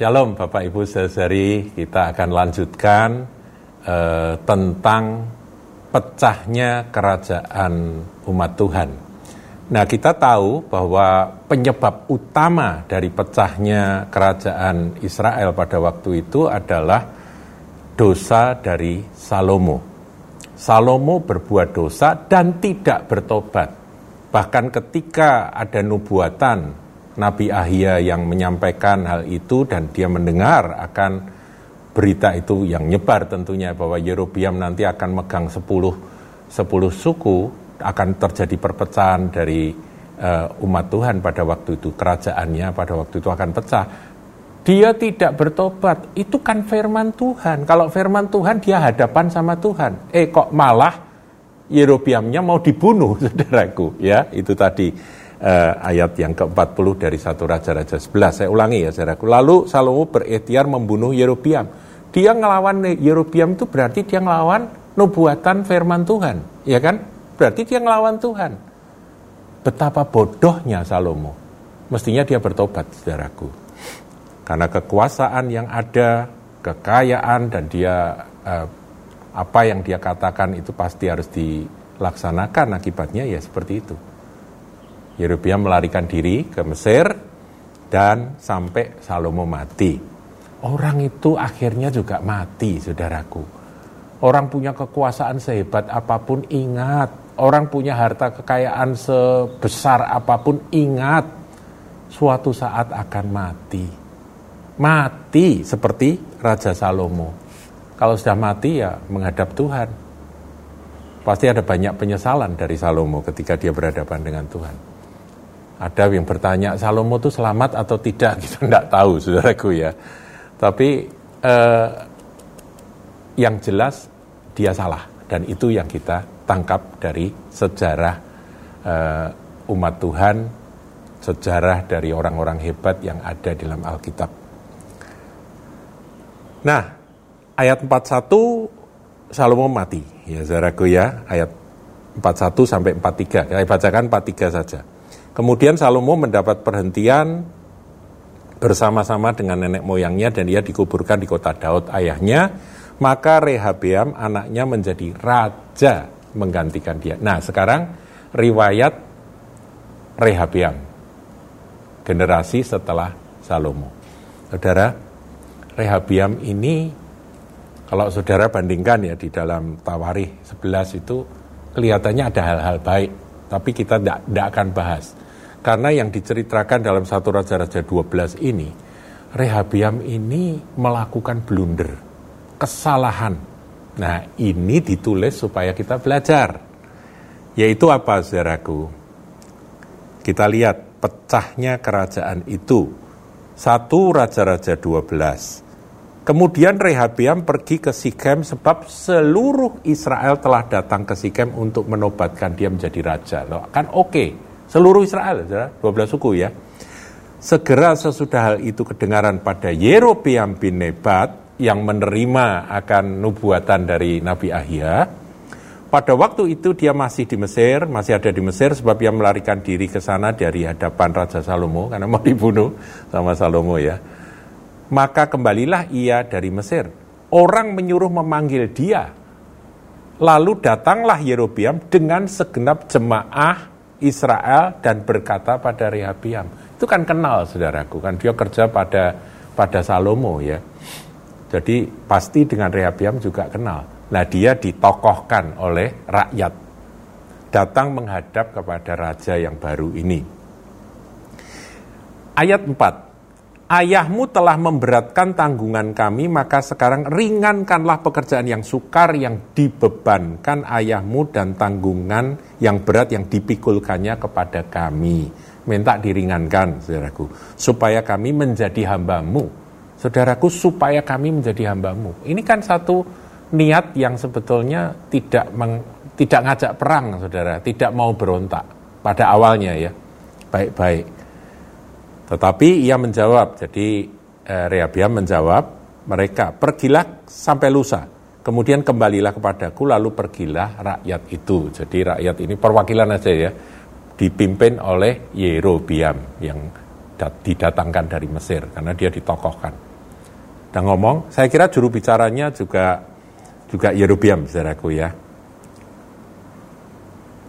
Shalom Bapak Ibu saudari, kita akan lanjutkan eh, tentang pecahnya kerajaan umat Tuhan. Nah, kita tahu bahwa penyebab utama dari pecahnya kerajaan Israel pada waktu itu adalah dosa dari Salomo. Salomo berbuat dosa dan tidak bertobat. Bahkan ketika ada nubuatan Nabi Ahia yang menyampaikan hal itu dan dia mendengar akan berita itu yang nyebar tentunya bahwa Yerobiam nanti akan megang 10 10 suku akan terjadi perpecahan dari uh, umat Tuhan pada waktu itu kerajaannya pada waktu itu akan pecah. Dia tidak bertobat. Itu kan firman Tuhan. Kalau firman Tuhan dia hadapan sama Tuhan. Eh kok malah Yerobiamnya mau dibunuh saudaraku? Ya itu tadi uh, ayat yang ke-40 dari satu Raja-Raja 11 saya ulangi ya saudaraku. Lalu Salomo berikhtiar membunuh Yerobiam. Dia ngelawan Yerobiam itu berarti dia ngelawan nubuatan firman Tuhan ya kan? Berarti dia ngelawan Tuhan. Betapa bodohnya Salomo. Mestinya dia bertobat saudaraku. Karena kekuasaan yang ada kekayaan dan dia uh, apa yang dia katakan itu pasti harus dilaksanakan akibatnya ya seperti itu. Yerobeam melarikan diri ke Mesir dan sampai Salomo mati. Orang itu akhirnya juga mati, saudaraku. Orang punya kekuasaan sehebat apa pun ingat. Orang punya harta kekayaan sebesar apa pun ingat. Suatu saat akan mati. Mati seperti Raja Salomo. Kalau sudah mati ya menghadap Tuhan. Pasti ada banyak penyesalan dari Salomo ketika dia berhadapan dengan Tuhan. Ada yang bertanya, Salomo itu selamat atau tidak? Kita tidak tahu, saudaraku ya. Tapi eh, yang jelas dia salah. Dan itu yang kita tangkap dari sejarah eh, umat Tuhan, sejarah dari orang-orang hebat yang ada dalam Alkitab. Nah, ayat 41 Salomo mati. Ya, saudaraku ya, ayat 41 sampai 43. Saya bacakan 43 saja. Kemudian Salomo mendapat perhentian bersama-sama dengan nenek moyangnya dan dia dikuburkan di kota Daud ayahnya. Maka Rehabeam anaknya menjadi raja menggantikan dia. Nah sekarang riwayat Rehabeam generasi setelah Salomo. Saudara, Rehabeam ini kalau saudara bandingkan ya di dalam Tawarih 11 itu kelihatannya ada hal-hal baik, tapi kita tidak akan bahas. Karena yang diceritakan dalam satu Raja-Raja 12 ini, Rehabiam ini melakukan blunder, kesalahan. Nah ini ditulis supaya kita belajar. Yaitu apa saudaraku? Kita lihat pecahnya kerajaan itu. Satu Raja-Raja 12. Kemudian Rehabiam pergi ke Sikem sebab seluruh Israel telah datang ke Sikem untuk menobatkan dia menjadi raja. Loh, kan oke. Okay Seluruh Israel, 12 suku ya. Segera sesudah hal itu kedengaran pada Yerobeam bin Nebat yang menerima akan nubuatan dari Nabi Ahia. Pada waktu itu dia masih di Mesir, masih ada di Mesir sebab dia melarikan diri ke sana dari hadapan Raja Salomo karena mau dibunuh sama Salomo ya. Maka kembalilah ia dari Mesir. Orang menyuruh memanggil dia. Lalu datanglah Yerobeam dengan segenap jemaah Israel dan berkata pada Rehabiam. Itu kan kenal saudaraku, kan dia kerja pada pada Salomo ya. Jadi pasti dengan Rehabiam juga kenal. Nah dia ditokohkan oleh rakyat. Datang menghadap kepada raja yang baru ini. Ayat 4. Ayahmu telah memberatkan tanggungan kami, maka sekarang ringankanlah pekerjaan yang sukar yang dibebankan ayahmu dan tanggungan yang berat yang dipikulkannya kepada kami. Minta diringankan, saudaraku, supaya kami menjadi hambamu. Saudaraku, supaya kami menjadi hambamu. Ini kan satu niat yang sebetulnya tidak meng, tidak ngajak perang, saudara, tidak mau berontak pada awalnya ya, baik-baik tetapi ia menjawab, jadi eh, Rehabiam menjawab, mereka pergilah sampai lusa, kemudian kembalilah kepadaku, lalu pergilah rakyat itu. Jadi rakyat ini perwakilan aja ya, dipimpin oleh Yerobiam yang didatangkan dari Mesir, karena dia ditokohkan. dan ngomong, saya kira juru bicaranya juga juga Yerobiam, saudaraku ya.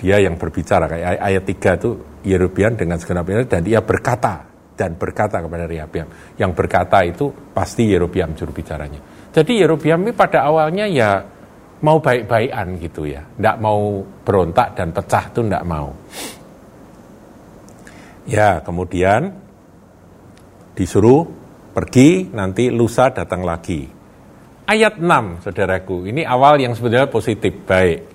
Dia yang berbicara, kayak ayat 3 itu Yerobiam dengan segenap ini, dan dia berkata, dan berkata kepada Rehabiam. Yang berkata itu pasti Yerobiam juru bicaranya. Jadi Yerobiam ini pada awalnya ya mau baik-baikan gitu ya. Tidak mau berontak dan pecah itu tidak mau. Ya kemudian disuruh pergi nanti lusa datang lagi. Ayat 6 saudaraku, ini awal yang sebenarnya positif, baik.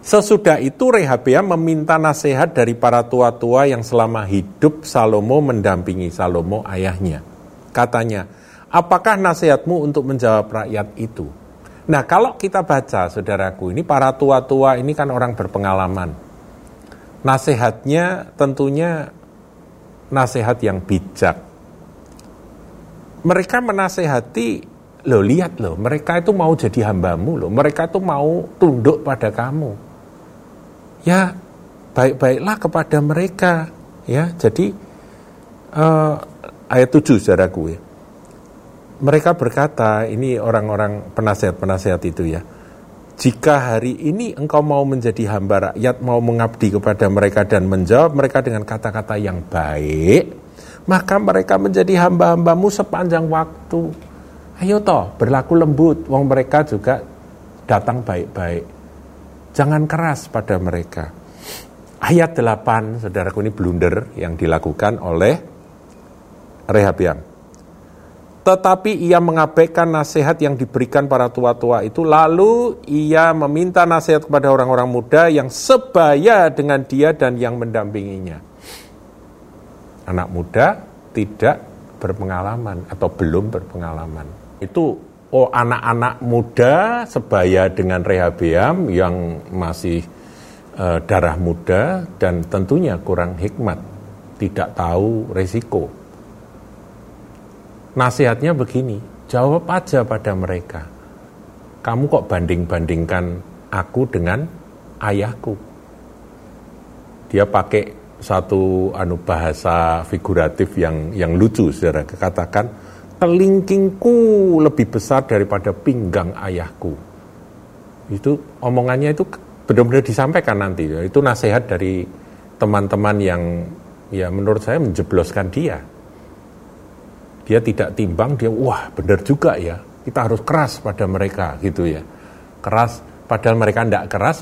Sesudah itu Rehabeam meminta nasihat dari para tua-tua yang selama hidup Salomo mendampingi Salomo ayahnya. Katanya, apakah nasihatmu untuk menjawab rakyat itu? Nah kalau kita baca saudaraku, ini para tua-tua ini kan orang berpengalaman. Nasihatnya tentunya nasihat yang bijak. Mereka menasehati, lo lihat loh, mereka itu mau jadi hambamu loh, mereka itu mau tunduk pada kamu ya baik-baiklah kepada mereka. Ya jadi uh, ayat 7 saudaraku ya. Mereka berkata ini orang-orang penasihat-penasihat itu ya jika hari ini engkau mau menjadi hamba rakyat mau mengabdi kepada mereka dan menjawab mereka dengan kata-kata yang baik maka mereka menjadi hamba-hambamu sepanjang waktu. Ayo toh berlaku lembut. Wong mereka juga datang baik-baik Jangan keras pada mereka. Ayat 8, saudaraku ini blunder yang dilakukan oleh Rehabiam. Tetapi ia mengabaikan nasihat yang diberikan para tua-tua itu, lalu ia meminta nasihat kepada orang-orang muda yang sebaya dengan dia dan yang mendampinginya. Anak muda tidak berpengalaman atau belum berpengalaman. Itu oh anak-anak muda sebaya dengan Rehabeam yang masih uh, darah muda dan tentunya kurang hikmat, tidak tahu resiko. Nasihatnya begini, jawab aja pada mereka. Kamu kok banding-bandingkan aku dengan ayahku? Dia pakai satu anu bahasa figuratif yang yang lucu, saudara. Katakan, kelingkingku lebih besar daripada pinggang ayahku. Itu omongannya itu benar-benar disampaikan nanti. Itu nasihat dari teman-teman yang ya menurut saya menjebloskan dia. Dia tidak timbang, dia wah benar juga ya. Kita harus keras pada mereka gitu ya. Keras, padahal mereka tidak keras,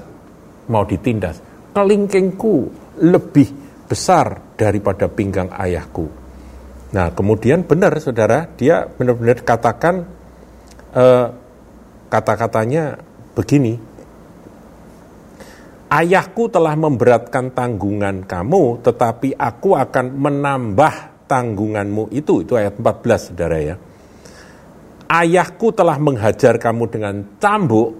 mau ditindas. Kelingkingku lebih besar daripada pinggang ayahku Nah, kemudian benar saudara, dia benar-benar katakan eh, kata-katanya begini. Ayahku telah memberatkan tanggungan kamu, tetapi aku akan menambah tanggunganmu itu. Itu ayat 14, saudara ya. Ayahku telah menghajar kamu dengan cambuk,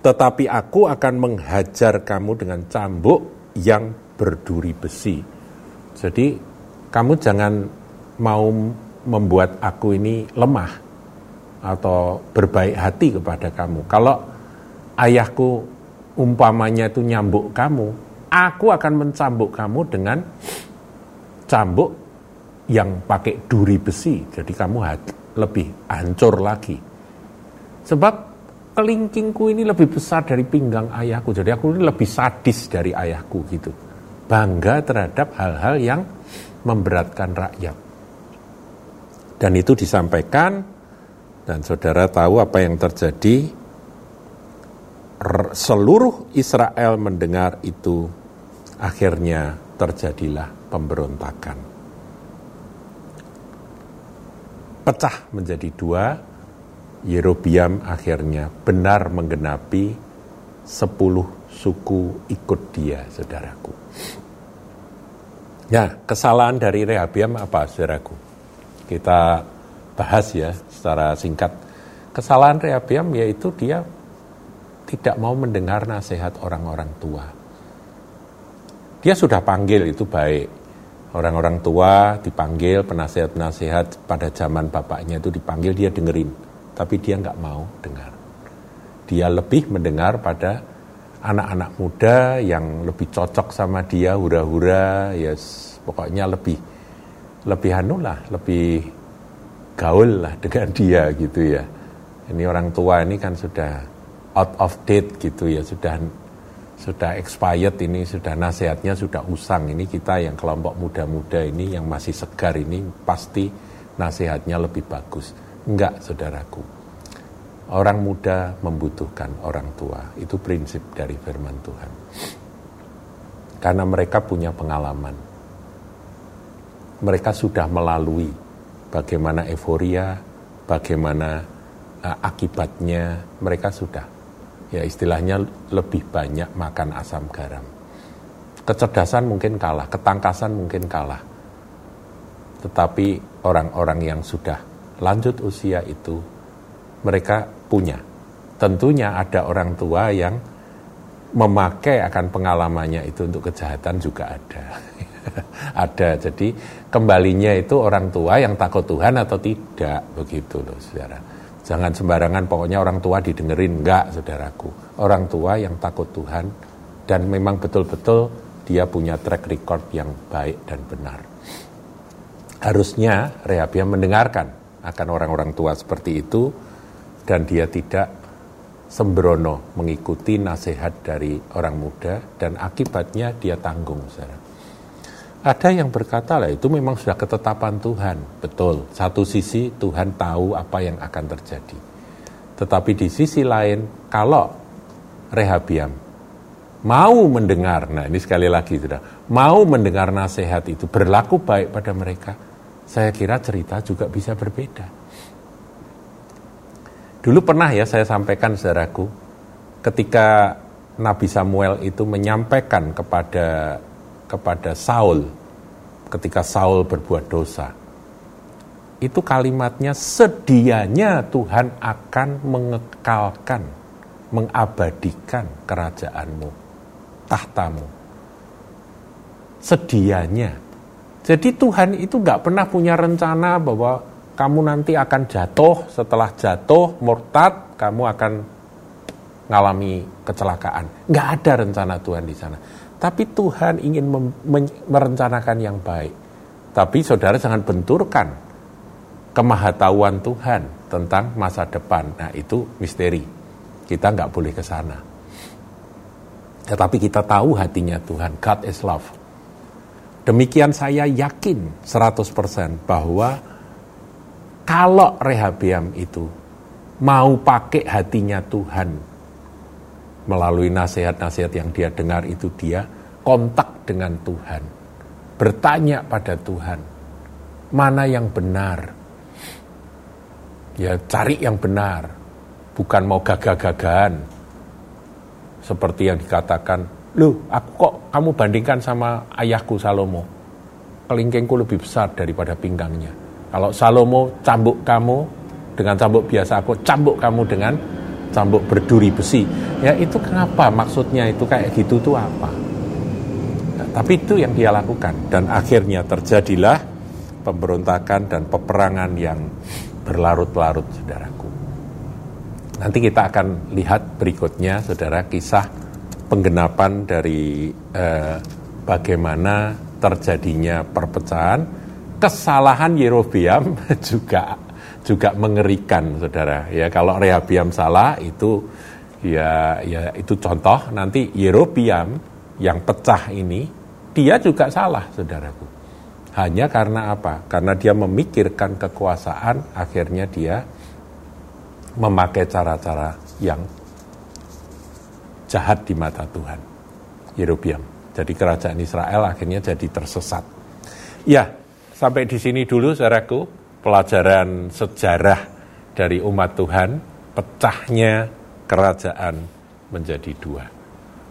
tetapi aku akan menghajar kamu dengan cambuk yang berduri besi. Jadi, kamu jangan mau membuat aku ini lemah atau berbaik hati kepada kamu. Kalau ayahku umpamanya itu nyambuk kamu, aku akan mencambuk kamu dengan cambuk yang pakai duri besi. Jadi kamu lebih hancur lagi. Sebab kelingkingku ini lebih besar dari pinggang ayahku. Jadi aku ini lebih sadis dari ayahku gitu. Bangga terhadap hal-hal yang memberatkan rakyat. Dan itu disampaikan dan saudara tahu apa yang terjadi. Seluruh Israel mendengar itu, akhirnya terjadilah pemberontakan. Pecah menjadi dua, Yerobiam akhirnya benar menggenapi sepuluh suku ikut dia, saudaraku. Ya, kesalahan dari Rehabiam apa, saudaraku? Kita bahas ya secara singkat. Kesalahan Rehabiam yaitu dia tidak mau mendengar nasihat orang-orang tua. Dia sudah panggil itu baik. Orang-orang tua dipanggil, penasihat-penasihat pada zaman bapaknya itu dipanggil, dia dengerin. Tapi dia nggak mau dengar. Dia lebih mendengar pada anak-anak muda yang lebih cocok sama dia, hura-hura, ya yes, pokoknya lebih lebih anu lah, lebih gaul lah dengan dia gitu ya. Ini orang tua ini kan sudah out of date gitu ya, sudah sudah expired ini, sudah nasihatnya sudah usang. Ini kita yang kelompok muda-muda ini yang masih segar ini pasti nasihatnya lebih bagus. Enggak, saudaraku. Orang muda membutuhkan orang tua. Itu prinsip dari firman Tuhan. Karena mereka punya pengalaman. Mereka sudah melalui bagaimana euforia, bagaimana uh, akibatnya, mereka sudah. Ya istilahnya lebih banyak makan asam garam. Kecerdasan mungkin kalah, ketangkasan mungkin kalah. Tetapi orang-orang yang sudah lanjut usia itu, mereka punya. Tentunya ada orang tua yang memakai akan pengalamannya itu untuk kejahatan juga ada. ada. Jadi kembalinya itu orang tua yang takut Tuhan atau tidak begitu loh saudara. Jangan sembarangan pokoknya orang tua didengerin enggak saudaraku. Orang tua yang takut Tuhan dan memang betul-betul dia punya track record yang baik dan benar. Harusnya Rehabiam mendengarkan akan orang-orang tua seperti itu dan dia tidak sembrono mengikuti nasihat dari orang muda dan akibatnya dia tanggung saudara. Ada yang berkata lah itu memang sudah ketetapan Tuhan. Betul, satu sisi Tuhan tahu apa yang akan terjadi. Tetapi di sisi lain, kalau Rehabiam mau mendengar, nah ini sekali lagi sudah, mau mendengar nasihat itu berlaku baik pada mereka, saya kira cerita juga bisa berbeda. Dulu pernah ya saya sampaikan saudaraku, ketika Nabi Samuel itu menyampaikan kepada kepada Saul ketika Saul berbuat dosa. Itu kalimatnya sedianya Tuhan akan mengekalkan, mengabadikan kerajaanmu, tahtamu. Sedianya. Jadi Tuhan itu nggak pernah punya rencana bahwa kamu nanti akan jatuh, setelah jatuh, murtad, kamu akan mengalami kecelakaan. Nggak ada rencana Tuhan di sana. Tapi Tuhan ingin merencanakan yang baik. Tapi saudara jangan benturkan kemahatauan Tuhan tentang masa depan. Nah itu misteri. Kita nggak boleh ke sana. Tetapi kita tahu hatinya Tuhan. God is love. Demikian saya yakin 100% bahwa kalau Rehabiam itu mau pakai hatinya Tuhan melalui nasihat-nasihat yang dia dengar itu dia kontak dengan Tuhan. Bertanya pada Tuhan, mana yang benar? Ya cari yang benar, bukan mau gagah-gagahan. Seperti yang dikatakan, loh aku kok kamu bandingkan sama ayahku Salomo. Kelingkingku lebih besar daripada pinggangnya. Kalau Salomo cambuk kamu dengan cambuk biasa, aku cambuk kamu dengan cambuk berduri besi. Ya itu kenapa maksudnya itu kayak gitu tuh apa? Nah, tapi itu yang dia lakukan dan akhirnya terjadilah pemberontakan dan peperangan yang berlarut-larut saudaraku. Nanti kita akan lihat berikutnya saudara kisah penggenapan dari eh, bagaimana terjadinya perpecahan kesalahan Yerobeam juga juga mengerikan saudara. Ya kalau Rehabiam salah itu ya ya itu contoh. Nanti Yerobiam yang pecah ini dia juga salah saudaraku. Hanya karena apa? Karena dia memikirkan kekuasaan akhirnya dia memakai cara-cara yang jahat di mata Tuhan Yerobiam. Jadi kerajaan Israel akhirnya jadi tersesat. Ya sampai di sini dulu saudaraku pelajaran sejarah dari umat Tuhan, pecahnya kerajaan menjadi dua.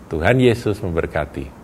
Tuhan Yesus memberkati.